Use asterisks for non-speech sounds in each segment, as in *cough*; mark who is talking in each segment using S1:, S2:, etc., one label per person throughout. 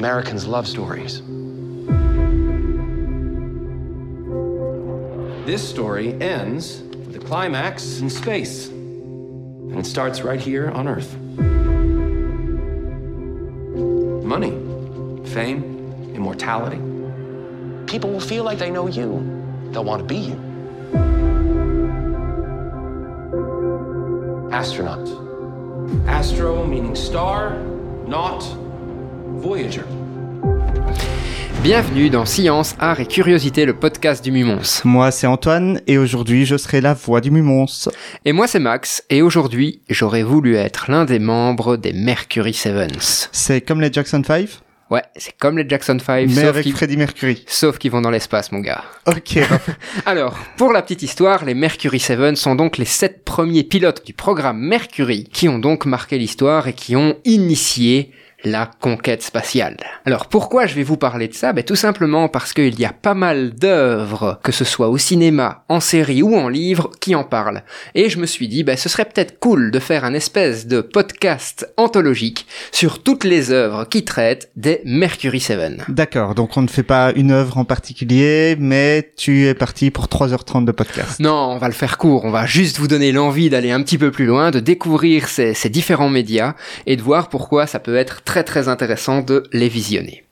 S1: Americans love stories. This story ends with a climax in space. And it starts right here on Earth. Money, fame, immortality. People will feel like they know you. They'll want to be you. Astronaut. Astro meaning star, not Voyager.
S2: Bienvenue dans Science, Art et Curiosité, le podcast du Mumons.
S3: Moi, c'est Antoine, et aujourd'hui, je serai la voix du Mumons.
S2: Et moi, c'est Max, et aujourd'hui, j'aurais voulu être l'un des membres des Mercury Sevens.
S3: C'est comme les Jackson 5
S2: Ouais, c'est comme les Jackson 5,
S3: Mais
S2: sauf
S3: avec
S2: qu'ils
S3: Freddie Mercury.
S2: sauf qu'ils vont dans l'espace, mon gars.
S3: Ok. *laughs*
S2: Alors, pour la petite histoire, les Mercury 7 sont donc les sept premiers pilotes du programme Mercury qui ont donc marqué l'histoire et qui ont initié la conquête spatiale. Alors pourquoi je vais vous parler de ça? Ben, Tout simplement parce qu'il y a pas mal d'œuvres, que ce soit au cinéma, en série ou en livre, qui en parlent. Et je me suis dit, ben, ce serait peut-être cool de faire un espèce de podcast anthologique sur toutes les œuvres qui traitent des Mercury 7.
S3: D'accord, donc on ne fait pas une œuvre en particulier, mais tu es parti pour 3h30 de podcast.
S2: Non, on va le faire court, on va juste vous donner l'envie d'aller un petit peu plus loin, de découvrir ces, ces différents médias et de voir pourquoi ça peut être très très intéressant de les visionner.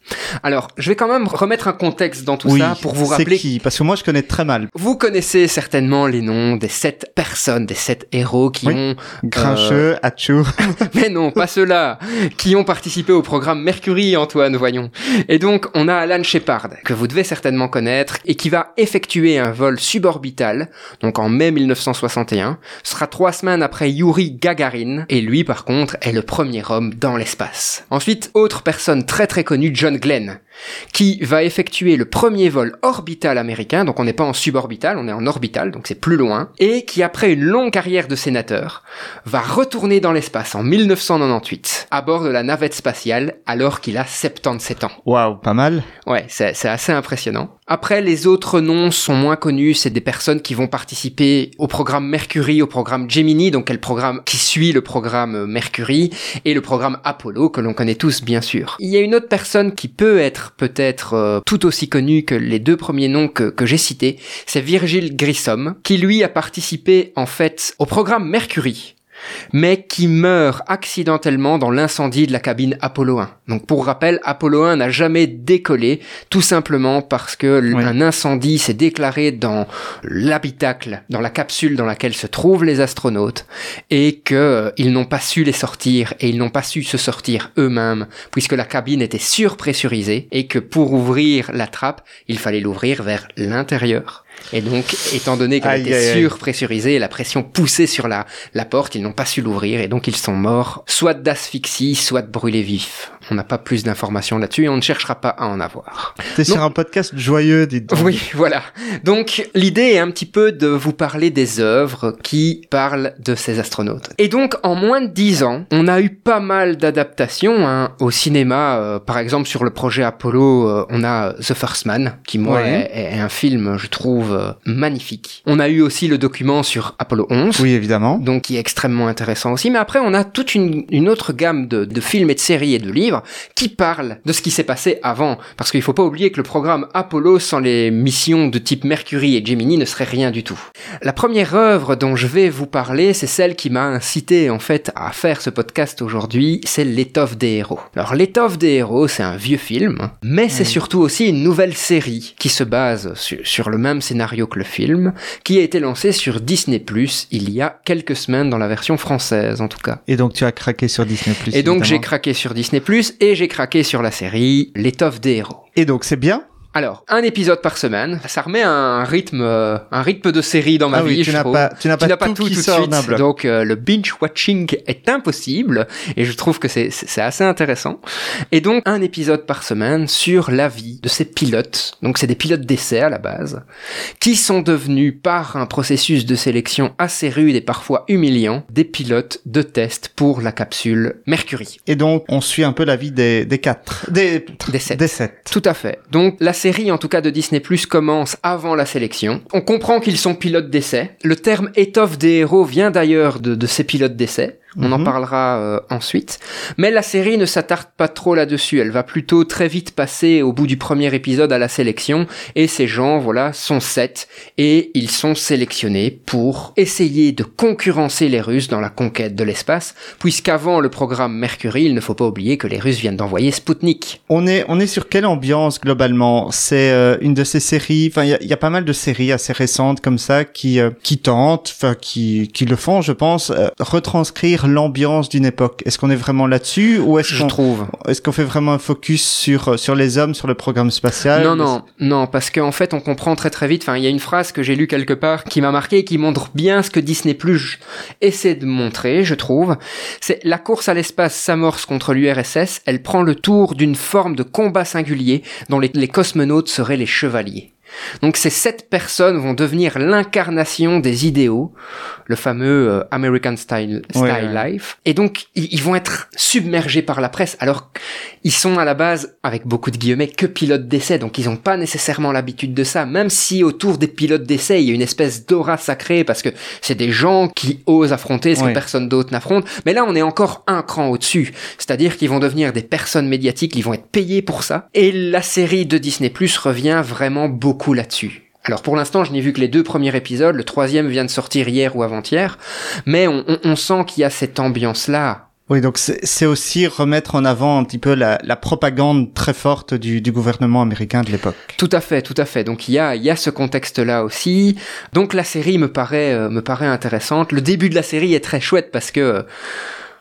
S2: Alors, je vais quand même remettre un contexte dans tout
S3: oui,
S2: ça pour vous
S3: c'est
S2: rappeler
S3: qui? Parce que moi, je connais très mal.
S2: vous connaissez certainement les noms des sept personnes, des sept héros qui
S3: Oui.
S2: ont...
S3: Grincheux, Hatchou. *laughs*
S2: Mais non, pas ceux-là, qui ont participé au programme Mercury, Antoine, voyons. Et donc, on a Alan Shepard, que vous devez certainement connaître, et qui va effectuer un vol suborbital, donc en mai 1961. Ce sera trois semaines après Yuri Gagarin, et lui, par contre, est le premier homme dans l'espace. Ensuite, autre personne très très connue, John Glenn, qui va effectuer le premier vol orbital américain, donc on n'est pas en suborbital, on est en orbital, donc c'est plus loin, et qui après une longue carrière de sénateur, va retourner dans l'espace en 1998, à bord de la navette spatiale, alors qu'il a 77 ans.
S3: Waouh, pas mal.
S2: Ouais, c'est c'est assez impressionnant. Après, les autres noms sont moins connus, c'est des personnes qui vont participer au programme Mercury, au programme Gemini, donc quel programme qui suit le programme Mercury, et le programme Apollo, que l'on connaît tous bien sûr. Il y a une autre personne qui peut être peut-être euh, tout aussi connue que les deux premiers noms que, que j'ai cités, c'est Virgil Grissom, qui lui a participé en fait au programme Mercury, mais qui meurt accidentellement dans l'incendie de la cabine Apollo 1. Donc pour rappel, Apollo 1 n'a jamais décollé, tout simplement parce que
S3: Oui.
S2: un incendie s'est déclaré dans l'habitacle, dans la capsule dans laquelle se trouvent les astronautes, et que euh, n'ont pas su les sortir, et ils n'ont pas su se sortir eux-mêmes, puisque la cabine était surpressurisée, et que pour ouvrir la trappe, il fallait l'ouvrir vers l'intérieur. Et donc, étant donné qu'elle était surpressurisée et la pression poussée sur la, la porte, ils n'ont pas su l'ouvrir et donc ils sont morts, soit d'asphyxie, soit de brûlés vifs. On n'a pas plus d'informations là-dessus et on ne cherchera pas à en avoir.
S3: T'es sur un podcast joyeux, dites donc.
S2: Oui, voilà. Donc l'idée est un petit peu de vous parler des œuvres qui parlent de ces astronautes. Et donc en moins de dix ans, on a eu pas mal d'adaptations hein, au cinéma. euh, par exemple sur le projet Apollo, euh, on a The First Man, qui moi
S3: Ouais.
S2: est, est un film, je trouve, euh, magnifique. On a eu aussi le document sur Apollo 11
S3: Oui, évidemment.
S2: donc qui est extrêmement intéressant aussi. Mais après, on a toute une, une autre gamme de, de films et de séries et de livres qui parlent de ce qui s'est passé avant. Parce qu'il faut pas oublier que le programme Apollo sans les missions de type Mercury et Gemini ne serait rien du tout. La première œuvre dont je vais vous parler, c'est celle qui m'a incité en fait à faire ce podcast aujourd'hui, c'est L'étoffe des héros. Alors L'étoffe des héros, c'est un vieux film, mais c'est surtout aussi une nouvelle série qui se base sur, sur le même scénario que le film, qui a été lancé sur Disney+, il y a quelques semaines dans la version française en tout cas.
S3: Et donc, tu as craqué sur Disney+.
S2: Et donc j'ai craqué sur Disney+, et j'ai craqué sur la série L'étoffe des héros.
S3: Et donc, c'est bien
S2: Alors, un épisode par semaine, ça remet un rythme, euh, un rythme de série dans ma
S3: Ah oui,
S2: vie,
S3: tu n'as pas, tu n'as pas, tout, qui
S2: de
S3: sort
S2: suite.
S3: d'un bloc.
S2: Donc euh, le binge watching est impossible et je trouve que c'est assez intéressant. Et donc un épisode par semaine sur la vie de ces pilotes. Donc c'est des pilotes d'essai à la base qui sont devenus par un processus de sélection assez rude et parfois humiliant des pilotes de test pour la capsule Mercury.
S3: Et donc, on suit un peu la vie des, des quatre. Des,
S2: Des sept.
S3: Des sept.
S2: Tout à fait. Donc la série, en tout cas de Disney+, commence avant la sélection. On comprend qu'ils sont pilotes d'essai. Le terme étoffe des héros vient d'ailleurs de ces pilotes d'essai. On en
S3: Mhm.
S2: parlera euh, ensuite. Mais la série ne s'attarde pas trop là-dessus. Elle va plutôt très vite passer au bout du premier épisode à la sélection. Et ces gens, voilà, sont sept. Et ils sont sélectionnés pour essayer de concurrencer les Russes dans la conquête de l'espace. Puisqu'avant le programme Mercury, il ne faut pas oublier que les Russes viennent d'envoyer Sputnik.
S3: On est, on est sur quelle ambiance globalement? C'est euh, une de ces séries. Enfin, il y y a pas mal de séries assez récentes comme ça qui euh, qui tentent, enfin qui qui le font, je pense, euh, retranscrire l'ambiance d'une époque. Est-ce qu'on est vraiment là-dessus ou est-ce qu'on
S2: trouve.
S3: est-ce qu'on fait vraiment un focus sur euh, sur les hommes, sur le programme spatial
S2: Non, non, non, parce qu'en fait, on comprend très très vite. Enfin, il y a une phrase que j'ai lue quelque part qui m'a marqué et qui montre bien ce que Disney Plus essaie de montrer, je trouve. C'est la course à l'espace s'amorce contre l'URSS. Elle prend le tour d'une forme de combat singulier dont les, les cosmonautes seraient les chevaliers. Donc ces sept personnes vont devenir l'incarnation des idéaux, le fameux euh, American Style, style
S3: Ouais, ouais.
S2: Life. Et donc ils, ils vont être submergés par la presse alors ils sont à la base, avec beaucoup de guillemets, que pilotes d'essai, donc ils n'ont pas nécessairement l'habitude de ça, même si autour des pilotes d'essai, il y a une espèce d'aura sacrée, parce que c'est des gens qui osent affronter ce
S3: Ouais.
S2: que personne d'autre n'affronte, mais là on est encore un cran au-dessus, c'est-à-dire qu'ils vont devenir des personnes médiatiques, ils vont être payés pour ça, et la série de Disney Plus revient vraiment beaucoup là-dessus. Alors pour l'instant, je n'ai vu que les deux premiers épisodes, le troisième vient de sortir hier ou avant-hier, mais on, on- on sent qu'il y a cette ambiance-là,
S3: Oui, donc c'est c'est aussi remettre en avant un petit peu la, la propagande très forte du, du gouvernement américain de l'époque.
S2: Tout à fait, tout à fait. Donc il y a, il y a ce contexte-là aussi. Donc la série me paraît, euh, me paraît intéressante. Le début de la série est très chouette parce que euh,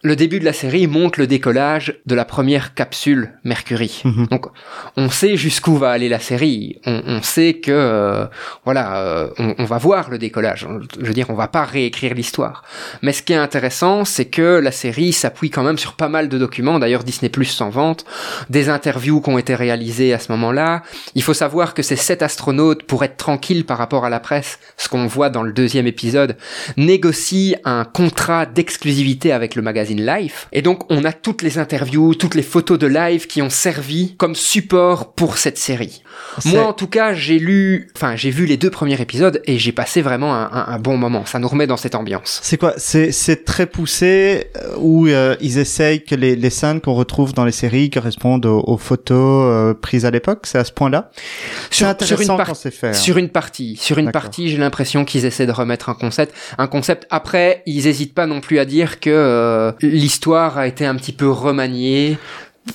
S2: le début de la série montre le décollage de la première capsule Mercury.
S3: Mhm.
S2: Donc on sait jusqu'où va aller la série. On, on sait que euh, voilà, euh, on, on va voir le décollage. Je veux dire, on va pas réécrire l'histoire. Mais ce qui est intéressant, c'est que la série s'appuie quand même sur pas mal de documents. D'ailleurs, Disney Plus s'en vante. Des interviews qui ont été réalisées à ce moment-là. Il faut savoir que ces sept astronautes, pour être tranquilles par rapport à la presse, ce qu'on voit dans le deuxième épisode, négocient un contrat d'exclusivité avec le magazine Life. Et donc, on a toutes les interviews, toutes les photos de Live qui ont servi comme support pour cette série. Moi, en tout cas, j'ai lu, enfin, j'ai vu les deux premiers épisodes et j'ai passé vraiment un, un- un bon moment. Ça nous remet dans cette ambiance.
S3: C'est quoi? C'est très poussé euh, où euh, ils essayent que les, les scènes qu'on retrouve dans les séries correspondent aux, aux photos euh, prises à l'époque. C'est à ce point-là? C'est
S2: Sur-
S3: intéressant
S2: sur une
S3: quand fait. hein.
S2: Sur une partie, sur une partie, j'ai l'impression qu'ils essaient de remettre un concept, un concept. Après, ils hésitent pas non plus à dire que euh, l'histoire a été un petit peu remaniée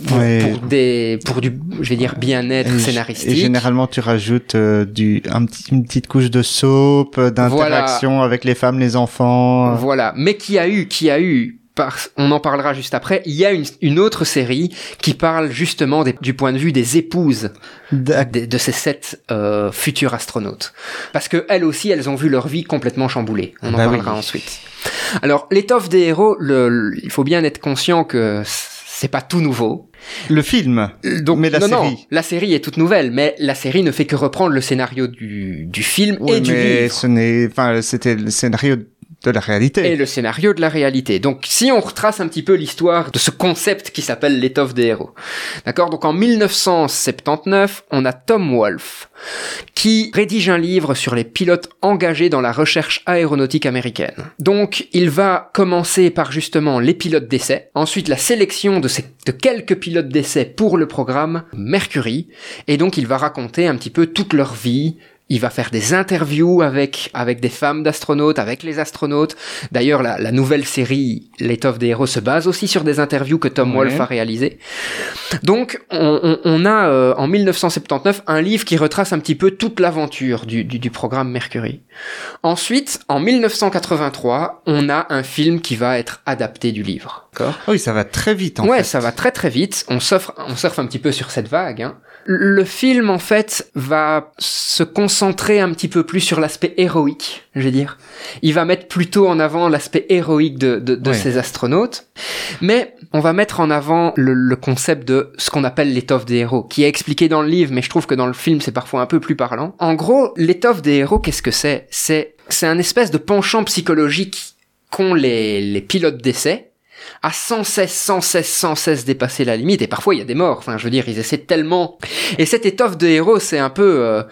S2: pour,
S3: Ouais.
S2: pour des, pour du, je vais dire bien-être scénaristique.
S3: Et généralement, tu rajoutes euh, du, un petit, une petite couche de soap, euh, d'interaction avec les femmes, les enfants.
S2: Voilà, mais qui a eu, qui a eu, on en parlera juste après. Il y a une, une autre série qui parle justement des- du point de vue des épouses de, de ces sept euh, futurs astronautes, parce que elles aussi, elles ont vu leur vie complètement chamboulée. On en
S3: Bah oui.
S2: parlera ensuite. Alors, l'étoffe des héros, le- le- il faut bien être conscient que c'est pas tout nouveau.
S3: Le film.
S2: Donc,
S3: Mais la
S2: non, non,
S3: série.
S2: la série est toute nouvelle, mais la série ne fait que reprendre le scénario du, du film
S3: Oui,
S2: et du
S3: mais
S2: livre.
S3: ce n'est, enfin, c'était le scénario de la réalité.
S2: et le scénario de la réalité. Donc, si on retrace un petit peu l'histoire de ce concept qui s'appelle l'étoffe des héros. D'accord? Donc, en 1979, on a Tom Wolfe qui rédige un livre sur les pilotes engagés dans la recherche aéronautique américaine. Donc, il va commencer par justement les pilotes d'essai, ensuite la sélection de, de quelques pilotes d'essai pour le programme Mercury, et donc il va raconter un petit peu toute leur vie, il va faire des interviews avec, avec des femmes d'astronautes, avec les astronautes. D'ailleurs, la, la nouvelle série, L'étoffe des héros, se base aussi sur des interviews que Tom
S3: Ouais.
S2: Wolfe a réalisées. Donc, on, on- on a euh, en 1979 un livre qui retrace un petit peu toute l'aventure du, du, du programme Mercury. Ensuite, en 1983, on a un film qui va être adapté du livre. D'accord
S3: Oui, ça va très vite, en
S2: ouais,
S3: fait.
S2: ça va très très vite. On surfe, on surfe un petit peu sur cette vague. hein. Le film, en fait, va se concentrer un petit peu plus sur l'aspect héroïque, je vais dire. Il va mettre plutôt en avant l'aspect héroïque de, de, de ces astronautes. Mais on va mettre en avant le, le concept de ce qu'on appelle l'étoffe des héros, qui est expliqué dans le livre, mais je trouve que dans le film, c'est parfois un peu plus parlant. En gros, l'étoffe des héros, qu'est-ce que c'est? C'est c'est un espèce de penchant psychologique qu'ont les, les pilotes d'essai à sans cesse, sans cesse, sans cesse dépasser la limite. Et parfois, il y a des morts. Enfin, je veux dire, ils essaient tellement. Et cette étoffe de héros, c'est un peu euh,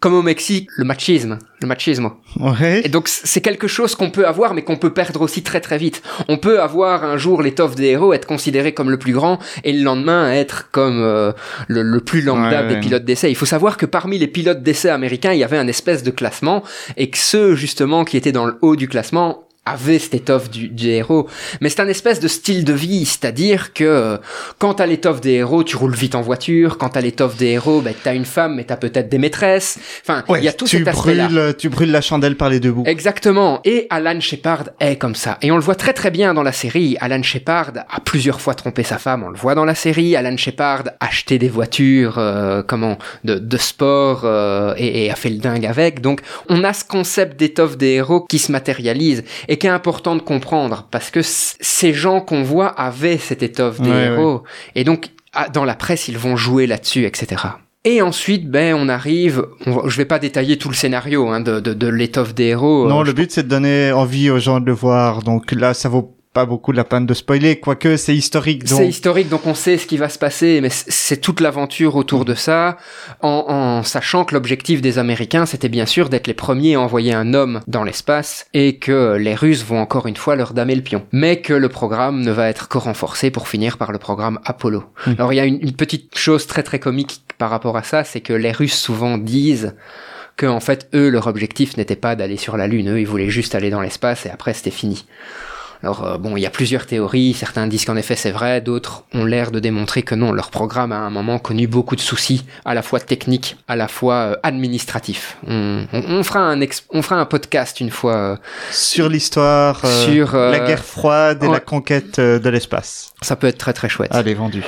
S2: comme au Mexique, le machisme, le machismo.
S3: Ouais.
S2: Et donc c'est quelque chose qu'on peut avoir, mais qu'on peut perdre aussi très très vite. On peut avoir un jour l'étoffe des héros, être considéré comme le plus grand, et le lendemain être comme euh, le, le plus lambda
S3: Ouais,
S2: des
S3: ouais.
S2: pilotes d'essai. Il faut savoir que parmi les pilotes d'essai américains, il y avait un espèce de classement, et que ceux justement qui étaient dans le haut du classement avaient cette étoffe du, du héros. Mais c'est un espèce de style de vie, c'est-à-dire que euh, quand t'as l'étoffe des héros, tu roules vite en voiture. Quand t'as l'étoffe des héros, ben, t'as une femme, mais t'as peut-être des maîtresses. Enfin, il
S3: Ouais,
S2: y a tout
S3: tu
S2: cet
S3: brûles, tu brûles la chandelle par les deux bouts.
S2: Exactement. Et Alan Shepard est comme ça. Et on le voit très très bien dans la série. Alan Shepard a plusieurs fois trompé sa femme. On le voit dans la série. Alan Shepard a acheté des voitures, euh, comment, de, de sport euh, et, et a fait le dingue avec. Donc, on a ce concept d'étoffe des héros qui se matérialise et qui est important de comprendre parce que ces gens qu'on voit avaient cette étoffe des
S3: Ouais,
S2: héros. Et donc, ah, dans la presse, ils vont jouer là-dessus, etc. Et ensuite, ben, on arrive. On je vais pas détailler tout le scénario hein, de, de, de l'étoffe des héros.
S3: Non,
S2: Euh,
S3: le but c'est de donner envie aux gens de le voir. Donc là, ça vaut pas beaucoup la peine de spoiler, quoique c'est historique. Donc
S2: C'est historique, donc on sait ce qui va se passer, mais c'est toute l'aventure autour de ça, en, en sachant que l'objectif des Américains, c'était bien sûr d'être les premiers à envoyer un homme dans l'espace, et que les Russes vont encore une fois leur damer le pion. Mais que le programme ne va être que renforcé pour finir par le programme Apollo.
S3: Mhm.
S2: Alors il y a une, une petite chose très très comique par rapport à ça, c'est que les Russes souvent disent que en fait eux leur objectif n'était pas d'aller sur la Lune, eux ils voulaient juste aller dans l'espace et après c'était fini. Alors euh, bon, il y a plusieurs théories, certains disent qu'en effet c'est vrai, d'autres ont l'air de démontrer que non, leur programme a à un moment connu beaucoup de soucis, à la fois techniques, à la fois euh, administratifs. On, on- on fera un ex- on fera un podcast une fois. euh,
S3: sur l'histoire, euh,
S2: Sur,
S3: la guerre froide et la conquête de l'espace.
S2: ça peut être très très chouette.
S3: Allez, vendu.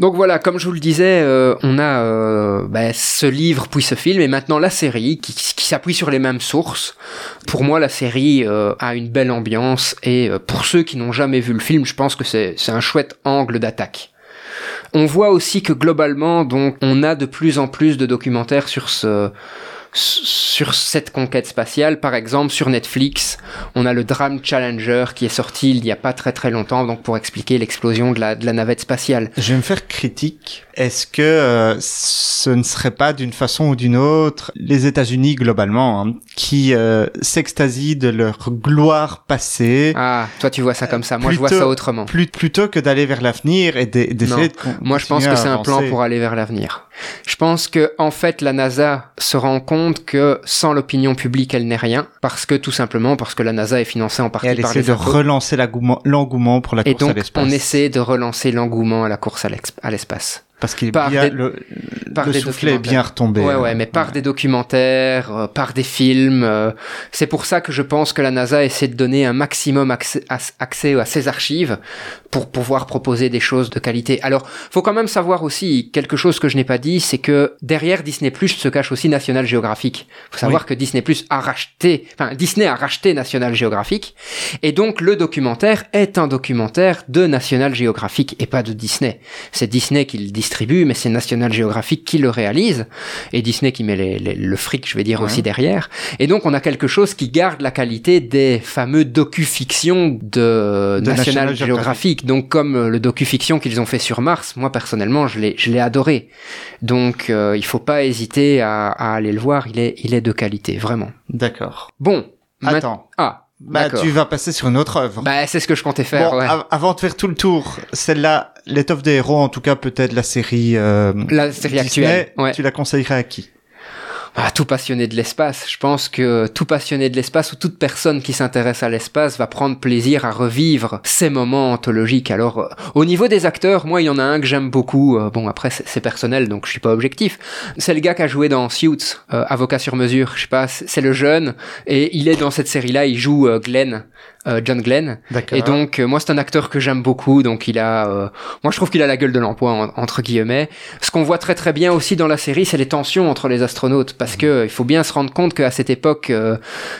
S2: Donc voilà, comme je vous le disais, euh, on a euh, bah, ce livre puis ce film et maintenant la série qui, s'appuie sur les mêmes sources. Pour moi, la série euh, a une belle ambiance et euh, pour ceux qui n'ont jamais vu le film, je pense que c'est un chouette angle d'attaque. On voit aussi que globalement, donc, on a de plus en plus de documentaires sur ce sur cette conquête spatiale. Par exemple, sur Netflix, on a le Drame Challenger qui est sorti il y a pas très très longtemps, donc pour expliquer l'explosion de la, de la navette spatiale.
S3: Je vais me faire critique. Est-ce que euh, ce ne serait pas d'une façon ou d'une autre les États-Unis globalement hein, qui euh, s'extasient de leur gloire passée?
S2: Ah, toi tu vois ça comme ça. Moi je vois ça autrement.
S3: plus- plutôt que d'aller vers l'avenir et d'e- d'essayer de
S2: Moi je pense que c'est un plan pour aller vers l'avenir. Je pense que en fait la NASA se rend compte que sans l'opinion publique elle n'est rien parce que tout simplement parce que la NASA est financée en
S3: et
S2: partie
S3: elle
S2: par
S3: essaie
S2: les
S3: de
S2: impôts.
S3: relancer l'engouement pour la
S2: Et
S3: course à
S2: donc
S3: l'espace.
S2: on essaie de relancer l'engouement à la course à l'espace.
S3: Parce qu'il
S2: par des-
S3: le,
S2: par
S3: le
S2: des
S3: soufflet est bien retombé.
S2: Ouais, ouais, mais par des documentaires, euh, par des films. euh, c'est pour ça que je pense que la NASA essaie de donner un maximum accès à, accès à ses archives pour pouvoir proposer des choses de qualité. Alors, faut quand même savoir aussi quelque chose que je n'ai pas dit, c'est que derrière Disney Plus se cache aussi National Geographic. Faut savoir que Disney Plus a racheté, enfin Disney a racheté National Geographic, et donc le documentaire est un documentaire de National Geographic et pas de Disney. C'est Disney qui le distribue, mais c'est National Geographic qui le réalise, et Disney qui met les- les- le fric, je vais dire,
S3: Ouais.
S2: aussi derrière. Et donc on a quelque chose qui garde la qualité des fameux docu-fictions de,
S3: De
S2: National,
S3: National
S2: Geographic. Donc comme euh, le docu-fiction qu'ils ont fait sur Mars, moi personnellement je l'ai je l'ai adoré. Donc euh, il faut pas hésiter à, à aller le voir, il est il est de qualité vraiment.
S3: D'accord.
S2: Bon.
S3: Attends.
S2: Ah.
S3: Bah, tu vas passer sur une autre œuvre.
S2: Bah, c'est ce que je comptais faire,
S3: Bon,
S2: ouais.
S3: av- avant de faire tout le tour, celle-là, l'étoffe des héros, en tout cas peut-être la série, euh,
S2: La série
S3: Disney,
S2: actuelle. Ouais.
S3: tu la conseillerais à qui?
S2: Ah, tout passionné de l'espace. Je pense que tout passionné de l'espace ou toute personne qui s'intéresse à l'espace va prendre plaisir à revivre ces moments anthologiques. Alors, euh, au niveau des acteurs, moi, il y en a un que j'aime beaucoup. Euh, bon, après, c'est personnel, donc je suis pas objectif. C'est le gars qui a joué dans Suits, euh, Avocat sur mesure. Je sais pas, c'est le jeune. Et il est dans cette série-là, il joue Glenn. Euh, John Glenn. Et donc, euh, moi, c'est un acteur que j'aime beaucoup. Donc, il a, euh, moi, je trouve qu'il a la gueule de l'emploi en- entre guillemets. Ce qu'on voit très très bien aussi dans la série, c'est les tensions entre les astronautes, parce que il faut bien se rendre compte qu'à cette époque, euh,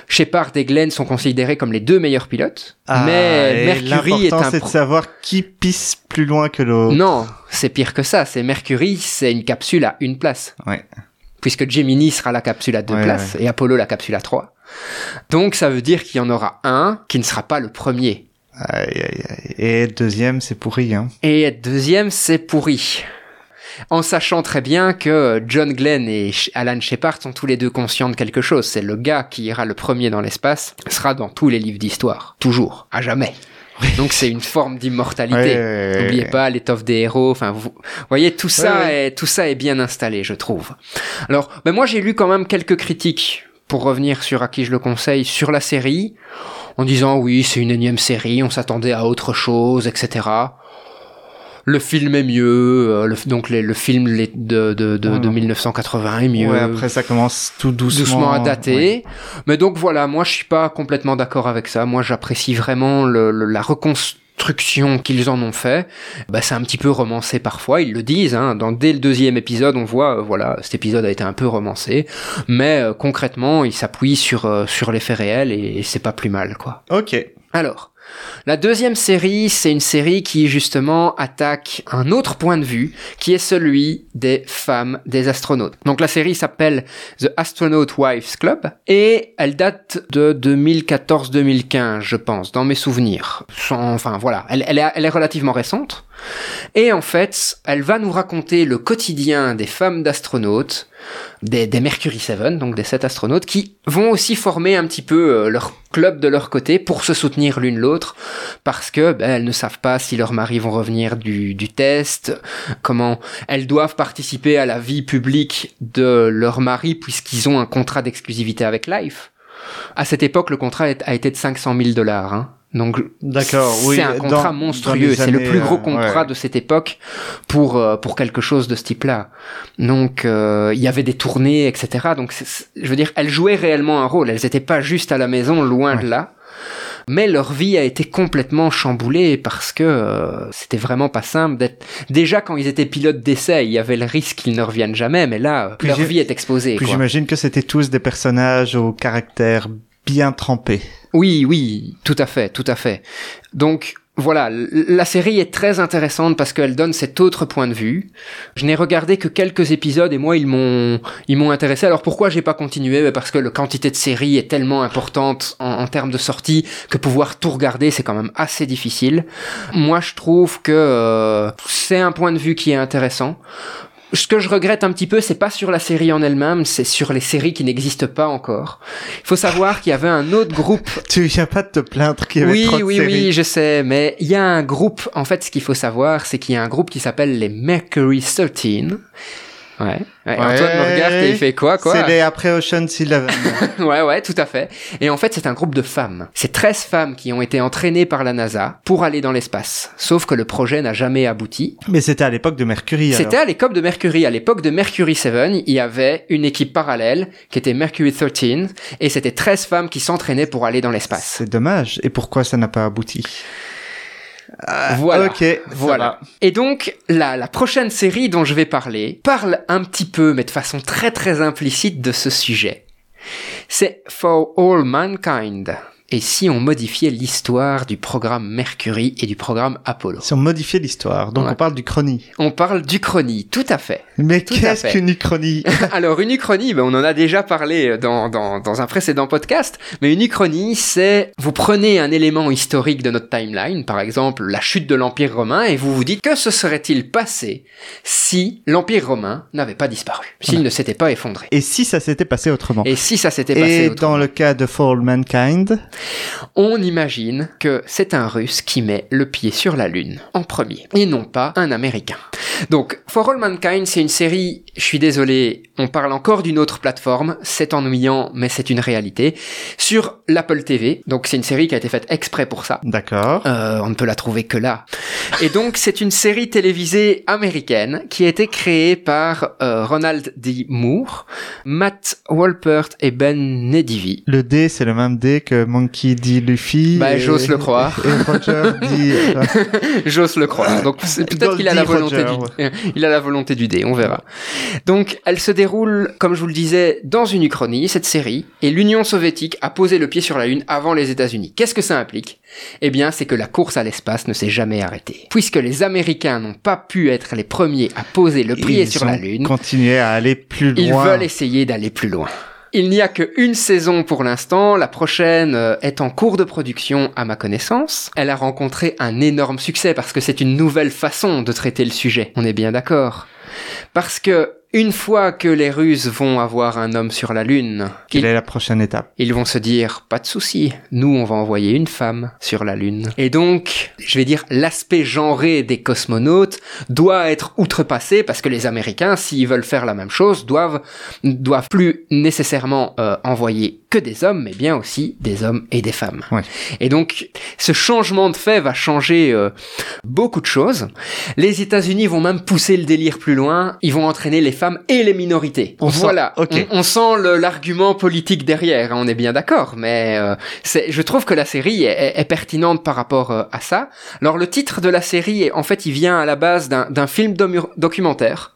S2: Shepard et Glenn sont considérés comme les deux meilleurs pilotes,
S3: Ah,
S2: mais Mercury est un
S3: c'est de savoir qui pisse plus loin que l'autre.
S2: non, c'est pire que ça. C'est Mercury, c'est une capsule à une place.
S3: Ouais.
S2: Puisque Gemini sera la capsule à deux
S3: Ouais,
S2: places et Apollo la capsule à trois. Donc ça veut dire qu'il y en aura un qui ne sera pas le premier.
S3: Aïe, aïe, aïe. Et être deuxième, c'est pourri, hein.
S2: Et être deuxième, c'est pourri. En sachant très bien que John Glenn et Alan Shepard sont tous les deux conscients de quelque chose. C'est le gars qui ira le premier dans l'espace, sera dans tous les livres d'histoire. Toujours. À jamais. Donc c'est une forme d'immortalité.
S3: Ouais, ouais, ouais,
S2: N'oubliez
S3: ouais.
S2: pas l'étoffe des héros. Enfin, vous voyez, tout ça. Est, tout ça est bien installé, je trouve. Alors, ben moi, j'ai lu quand même quelques critiques pour revenir sur à qui je le conseille sur la série, en disant oui, c'est une énième série, on s'attendait à autre chose, etc. Le film est mieux, euh, le, donc les- le film les- de, de, de, de
S3: Ouais.
S2: 1980 est mieux
S3: Ouais, après ça commence tout doucement.
S2: doucement à dater.
S3: Ouais.
S2: Mais donc voilà, moi je suis pas complètement d'accord avec ça. Moi j'apprécie vraiment le, le- la reconstruction qu'ils en ont fait. Bah, c'est un petit peu romancé parfois, ils le disent. Hein. Dans, dès le deuxième épisode, on voit, euh, voilà, cet épisode a été un peu romancé. Mais euh, concrètement, il s'appuie sur, euh, sur les faits réels et, et c'est pas plus mal, quoi.
S3: Ok.
S2: Alors, la deuxième série, c'est une série qui justement attaque un autre point de vue, qui est celui des femmes des astronautes. Donc la série s'appelle The Astronaut Wives Club et elle date de 2014-2015, je pense, dans mes souvenirs. Enfin voilà, elle est relativement récente. Et en fait, elle va nous raconter le quotidien des femmes d'astronautes, des, des Mercury 7, donc des sept astronautes, qui vont aussi former un petit peu euh, leur club de leur côté pour se soutenir l'une l'autre, parce que ben, elles ne savent pas si leurs maris vont revenir du, du test, comment elles doivent participer à la vie publique de leur mari puisqu'ils ont un contrat d'exclusivité avec Life. À cette époque, le contrat a été de 500 000 dollars. Hein. Donc,
S3: D'accord,
S2: c'est
S3: oui,
S2: un contrat
S3: dans
S2: monstrueux. C'est le plus gros
S3: euh,
S2: contrat
S3: ouais.
S2: de cette époque pour euh, pour quelque chose de ce type-là. Donc, euh, il y avait des tournées, etc. Donc, c'est- c'est- je veux dire, elles jouaient réellement un rôle. Elles n'étaient pas juste à la maison, loin de là. Mais leur vie a été complètement chamboulée parce que euh, c'était vraiment pas simple d'être. Déjà quand ils étaient pilotes d'essai, il y avait le risque qu'ils ne reviennent jamais, mais là, leur vie est exposée. Quoi.
S3: j'imagine que c'était tous des personnages au caractère bien trempé.
S2: Oui, oui, tout à fait, tout à fait. Donc voilà, la série est très intéressante parce qu'elle donne cet autre point de vue. Je n'ai regardé que quelques épisodes et moi ils m'ont ils m'ont intéressé. Alors pourquoi j'ai pas continué? Ben, Parce que la quantité de séries est tellement importante en, en termes de sortie que pouvoir tout regarder c'est quand même assez difficile. Moi je trouve que euh, c'est un point de vue qui est intéressant. Ce que je regrette un petit peu, c'est pas sur la série en elle-même, c'est sur les séries qui n'existent pas encore. Il faut savoir qu'il y avait un autre groupe *laughs*
S3: Tu viens pas de te plaindre qu'il y avait
S2: oui,
S3: trop de
S2: oui,
S3: séries.
S2: oui, je sais, mais il y a un groupe, en fait, ce qu'il faut savoir, c'est qu'il y a un groupe qui s'appelle les Mercury 13. Ouais. ouais. Antoine me regarde et il fait quoi, quoi
S3: C'est les après Ocean's Eleven. *laughs*
S2: Ouais, ouais, tout à fait. Et en fait, c'est un groupe de femmes. C'est 13 femmes qui ont été entraînées par la NASA pour aller dans l'espace. Sauf que le projet n'a jamais abouti.
S3: Mais c'était à l'époque de Mercury.
S2: C'était à l'époque de Mercury. À l'époque de Mercury 7, il y avait une équipe parallèle qui était Mercury 13 et c'était 13 femmes qui s'entraînaient pour aller dans l'espace.
S3: C'est dommage. Et pourquoi ça n'a pas abouti?
S2: Voilà.
S3: Ok, ça
S2: Voilà.
S3: va.
S2: Et donc, la, la prochaine série dont je vais parler parle un petit peu, mais de façon très très implicite, de ce sujet. C'est For All Mankind. Et si on modifiait l'histoire du programme Mercury et du programme Apollo
S3: Si on modifiait l'histoire, donc
S2: Ouais.
S3: on parle du chronie.
S2: On parle d'Uchronie, tout à fait.
S3: Mais qu'est-ce qu'une uchronie *laughs*
S2: Alors, une uchronie, ben, on en a déjà parlé dans, dans, dans un précédent podcast, mais une uchronie, c'est vous prenez un élément historique de notre timeline, par exemple la chute de l'Empire romain, et vous vous dites que se serait-il passé si l'Empire romain n'avait pas disparu, s'il ne s'était pas effondré.
S3: Et si ça s'était passé autrement?
S2: Et si ça s'était passé
S3: Et
S2: autrement?
S3: dans le cas de For All Mankind,
S2: On imagine que c'est un Russe qui met le pied sur la Lune en premier, et non pas un Américain. Donc, For All Mankind, c'est une série, je suis désolé, on parle encore d'une autre plateforme, c'est ennuyant, mais c'est une réalité, sur l'Apple TV. Donc, c'est une série qui a été faite exprès pour ça.
S3: d'accord.
S2: Euh, on ne peut la trouver que là. Et donc, c'est une série télévisée américaine qui a été créée par euh, Ronald D. Moore, Matt Walpert et Ben Nedivi.
S3: Le D, c'est le même D que Monkey dit Luffy.
S2: Bah, j'ose le croire.
S3: Et Roger dit... *laughs*
S2: J'ose le croire. Donc c'est- peut-être qu'il a la volonté
S3: Roger,
S2: du, *laughs* il a la volonté du dé, on verra. Donc elle se déroule, comme je vous le disais, dans une uchronie, cette série, et l'Union soviétique a posé le pied sur la Lune avant les États-Unis. Qu'est-ce que ça implique? Eh bien, c'est que la course à l'espace ne s'est jamais arrêtée, puisque les Américains n'ont pas pu être les premiers à poser le pied
S3: Ils
S2: sur la Lune.
S3: continué à aller plus
S2: Ils
S3: loin.
S2: veulent essayer d'aller plus loin. Il n'y a qu'une saison pour l'instant, la prochaine euh, est en cours de production à ma connaissance. Elle a rencontré un énorme succès parce que c'est une nouvelle façon de traiter le sujet, on est bien d'accord. Parce que une fois que les Russes vont avoir un homme sur la Lune,
S3: Quelle est la prochaine étape?
S2: ils vont se dire, pas de souci, nous on va envoyer une femme sur la Lune. Et donc, je vais dire, l'aspect genré des cosmonautes doit être outrepassé parce que les Américains, s'ils veulent faire la même chose, doivent, doivent plus nécessairement euh, envoyer que des hommes, mais bien aussi des hommes et des femmes.
S3: Ouais.
S2: Et donc, ce changement de fait va changer euh, beaucoup de choses. Les États-Unis vont même pousser le délire plus loin. Ils vont entraîner les femmes et les minorités.
S3: On sent-
S2: voilà.
S3: ok.
S2: On, on sent l'argument politique derrière. hein, on est bien d'accord. Mais euh, je trouve que la série est, est- est pertinente par rapport euh, à ça. Alors, le titre de la série, est- en fait, il vient à la base d'un, film documentaire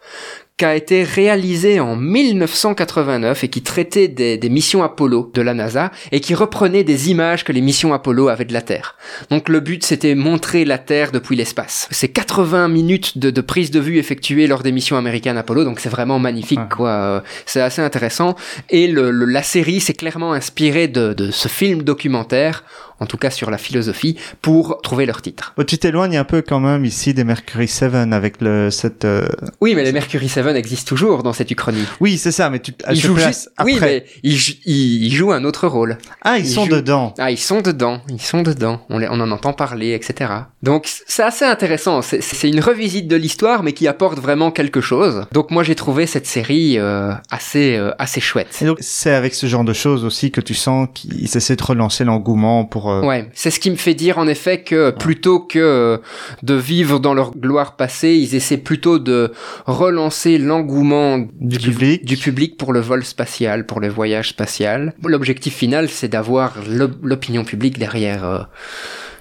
S2: qui a été réalisé en 1989 et qui traitait des, des missions Apollo de la NASA et qui reprenait des images que les missions Apollo avaient de la Terre. Donc le but c'était montrer la Terre depuis l'espace. C'est 80 minutes de, de prise de vue effectuées lors des missions américaines Apollo, donc c'est vraiment magnifique
S3: Ouais.
S2: quoi. C'est assez intéressant et le, le- la série s'est clairement inspirée de, de ce film documentaire, en tout cas sur la philosophie, pour trouver leur titre.
S3: Bon, Tu t'éloignes un peu quand même ici des Mercury 7 avec le cette. euh,
S2: Oui, mais les Mercury 7 existent toujours dans cette uchronie.
S3: Oui, c'est ça, mais tu elle
S2: Ils jouent juste...
S3: après.
S2: Oui, mais ils, jou- ils- ils jouent un autre rôle.
S3: Ah, ils,
S2: ils
S3: sont
S2: jouent-
S3: dedans.
S2: Ah, ils sont dedans, ils sont dedans. On, les- on en entend parler, etc. Donc c'est assez intéressant. C'est- C'est une revisite de l'histoire, mais qui apporte vraiment quelque chose. Donc moi j'ai trouvé cette série euh, assez euh, assez chouette.
S3: Et donc c'est avec ce genre de choses aussi que tu sens qu'ils essaient de relancer l'engouement pour. Euh,
S2: Ouais, c'est ce qui me fait dire en effet que plutôt que euh, de vivre dans leur gloire passée, ils essaient plutôt de relancer l'engouement
S3: Du public.
S2: du public pour le vol spatial, pour le voyage spatial. L'objectif final, c'est d'avoir l'op- l'opinion publique derrière. euh,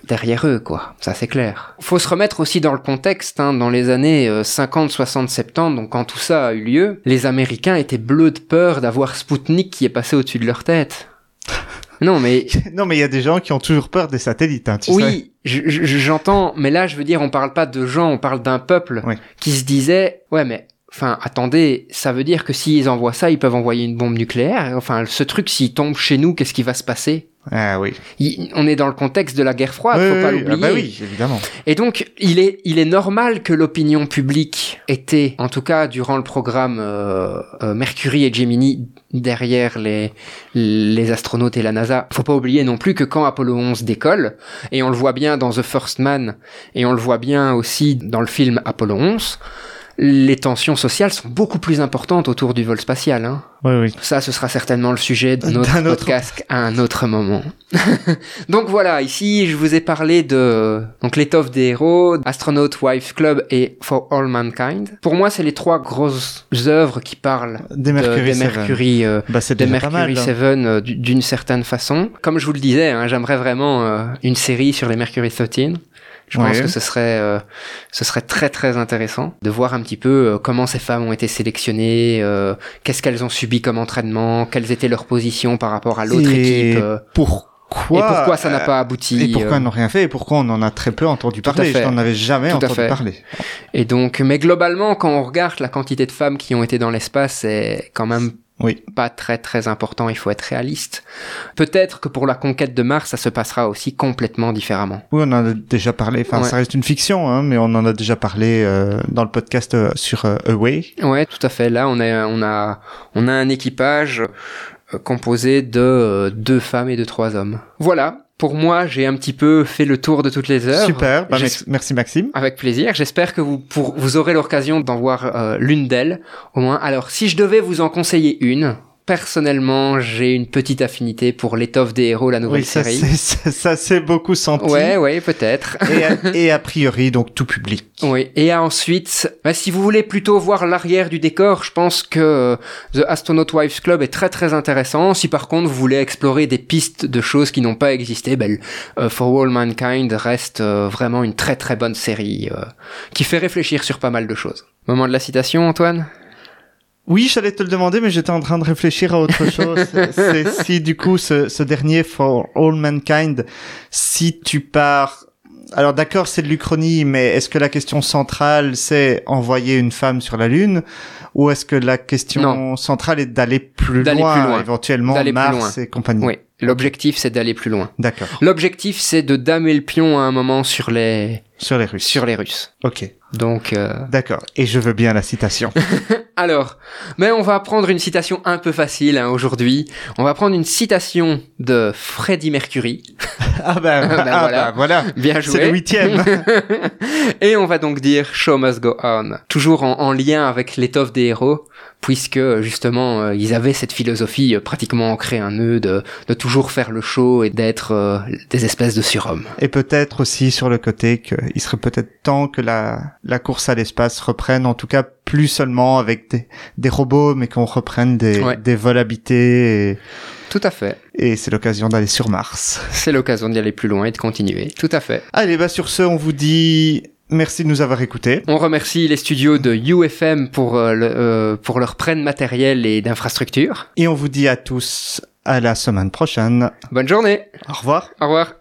S2: derrière eux, quoi. Ça, c'est clair. Faut se remettre aussi dans le contexte, hein, dans les années euh, 50, 60, 70, donc quand tout ça a eu lieu, les Américains étaient bleus de peur d'avoir Spoutnik qui est passé au-dessus de leur tête. Non, mais *laughs*
S3: Non, mais il y a des gens qui ont toujours peur des satellites, hein, tu
S2: oui, je- je- j'entends, mais là, je veux dire, on parle pas de gens, on parle d'un peuple
S3: Oui.
S2: qui se disait, ouais, mais, enfin, attendez, ça veut dire que s'ils envoient ça, ils peuvent envoyer une bombe nucléaire. Enfin, ce truc, s'il tombe chez nous, qu'est-ce qui va se passer?
S3: Ah oui.
S2: Il- On est dans le contexte de la guerre froide,
S3: Oui,
S2: faut pas
S3: oui,
S2: l'oublier.
S3: ah bah oui, évidemment.
S2: Et donc, il est, il est normal que l'opinion publique était, en tout cas durant le programme euh, euh, Mercury et Gemini, derrière les, les astronautes et la NASA. Faut pas oublier non plus que quand Apollo 11 décolle, et on le voit bien dans The First Man, et on le voit bien aussi dans le film Apollo 11, les tensions sociales sont beaucoup plus importantes autour du vol spatial. Hein.
S3: Oui, oui.
S2: Ça, ce sera certainement le sujet de *laughs* notre
S3: D'un autre-
S2: podcast à un autre moment. *laughs* donc voilà, ici, je vous ai parlé de donc l'étoffe des héros, Astronaut Wife Club et For All Mankind. Pour moi, c'est les trois grosses œuvres qui parlent
S3: Des
S2: de-
S3: Mercury
S2: des
S3: 7.
S2: Mercury, euh,
S3: Bah,
S2: des Mercury
S3: mal. hein.
S2: 7 euh, d'une certaine façon. Comme je vous le disais, hein, j'aimerais vraiment euh, une série sur les Mercury 13. Je pense que ce serait, euh, ce serait très très intéressant de voir un petit peu euh, comment ces femmes ont été sélectionnées, euh, qu'est-ce qu'elles ont subi comme entraînement, quelles étaient leurs positions par rapport à l'autre équipe, euh,
S3: Pourquoi
S2: et pourquoi ça n'a
S3: euh,
S2: pas abouti.
S3: Et pourquoi ils n'ont rien fait et pourquoi on en a très peu entendu parler? Je n'en avais jamais
S2: Tout
S3: entendu parler.
S2: Et donc, mais globalement, quand on regarde la quantité de femmes qui ont été dans l'espace, c'est quand même
S3: Oui.
S2: pas très très important, il faut être réaliste. Peut-être que pour la conquête de Mars, ça se passera aussi complètement différemment.
S3: Oui, on en a déjà parlé. Enfin,
S2: Ouais.
S3: ça reste une fiction, hein, mais on en a déjà parlé euh, dans le podcast euh, sur euh, Away.
S2: Ouais, tout à fait. Là, on a, on a, on a un équipage composé de euh, deux femmes et de trois hommes. Voilà. Pour moi, j'ai un petit peu fait le tour de toutes les œuvres.
S3: Super. Bah, merci Maxime.
S2: Avec plaisir. J'espère que vous, pour, vous aurez l'occasion d'en voir euh, l'une d'elles, au moins. Alors, si je devais vous en conseiller une, personnellement, j'ai une petite affinité pour l'étoffe des héros, la nouvelle
S3: Oui, ça
S2: série.
S3: c'est- ça, s'est beaucoup senti.
S2: Ouais, ouais, peut-être.
S3: Et, a, et a priori, donc tout public.
S2: Oui, et ensuite, bah, si vous voulez plutôt voir l'arrière du décor, je pense que euh, The Astronaut Wives Club est très très intéressant. Si par contre vous voulez explorer des pistes de choses qui n'ont pas existé, ben, euh, For All Mankind reste euh, vraiment une très très bonne série qui fait réfléchir sur pas mal de choses. Moment de la citation, Antoine?
S3: Oui, j'allais te le demander, mais j'étais en train de réfléchir à autre chose. *laughs* C'est- si du coup ce, ce dernier For All Mankind, si tu pars alors d'accord, c'est de l'Uchronie, mais est-ce que la question centrale, c'est envoyer une femme sur la Lune ou est-ce que la question
S2: Non.
S3: centrale est d'aller plus, loin,
S2: plus loin.
S3: éventuellement
S2: plus
S3: Mars
S2: loin.
S3: et compagnie?
S2: Oui, l'objectif c'est d'aller plus loin.
S3: D'accord.
S2: L'objectif c'est de damer le pion à un moment sur les
S3: Sur les Russes.
S2: sur les Russes.
S3: Ok.
S2: Donc euh,
S3: D'accord. Et je veux bien la citation. *laughs*
S2: alors, mais on va prendre une citation un peu facile hein, aujourd'hui. On va prendre une citation de Freddie Mercury. *laughs*
S3: ah ben, *laughs*
S2: Ben
S3: ah
S2: voilà.
S3: voilà.
S2: Bien
S3: C'est le
S2: joué.
S3: huitième. *laughs*
S2: Et on va donc dire Show must go on. Toujours en, en lien avec l'étoffe des héros, puisque justement euh, ils avaient cette philosophie euh, pratiquement ancrée en eux de, de toujours faire le show et d'être euh, des espèces de surhommes.
S3: Et peut-être aussi sur le côté qu'il serait peut-être temps que la, la course à l'espace reprenne, en tout cas plus seulement avec des, des robots, mais qu'on reprenne des,
S2: Ouais.
S3: des vols habités. Et,
S2: Tout à fait.
S3: et c'est l'occasion d'aller sur Mars.
S2: C'est l'occasion d'y aller plus loin et de continuer. Tout à fait.
S3: Allez, bah sur ce, on vous dit merci de nous avoir écoutés.
S2: On remercie les studios de UFM pour, euh, le- euh, pour leur prenne matériel et d'infrastructure.
S3: Et on vous dit à tous à la semaine prochaine.
S2: Bonne journée.
S3: Au revoir.
S2: Au revoir.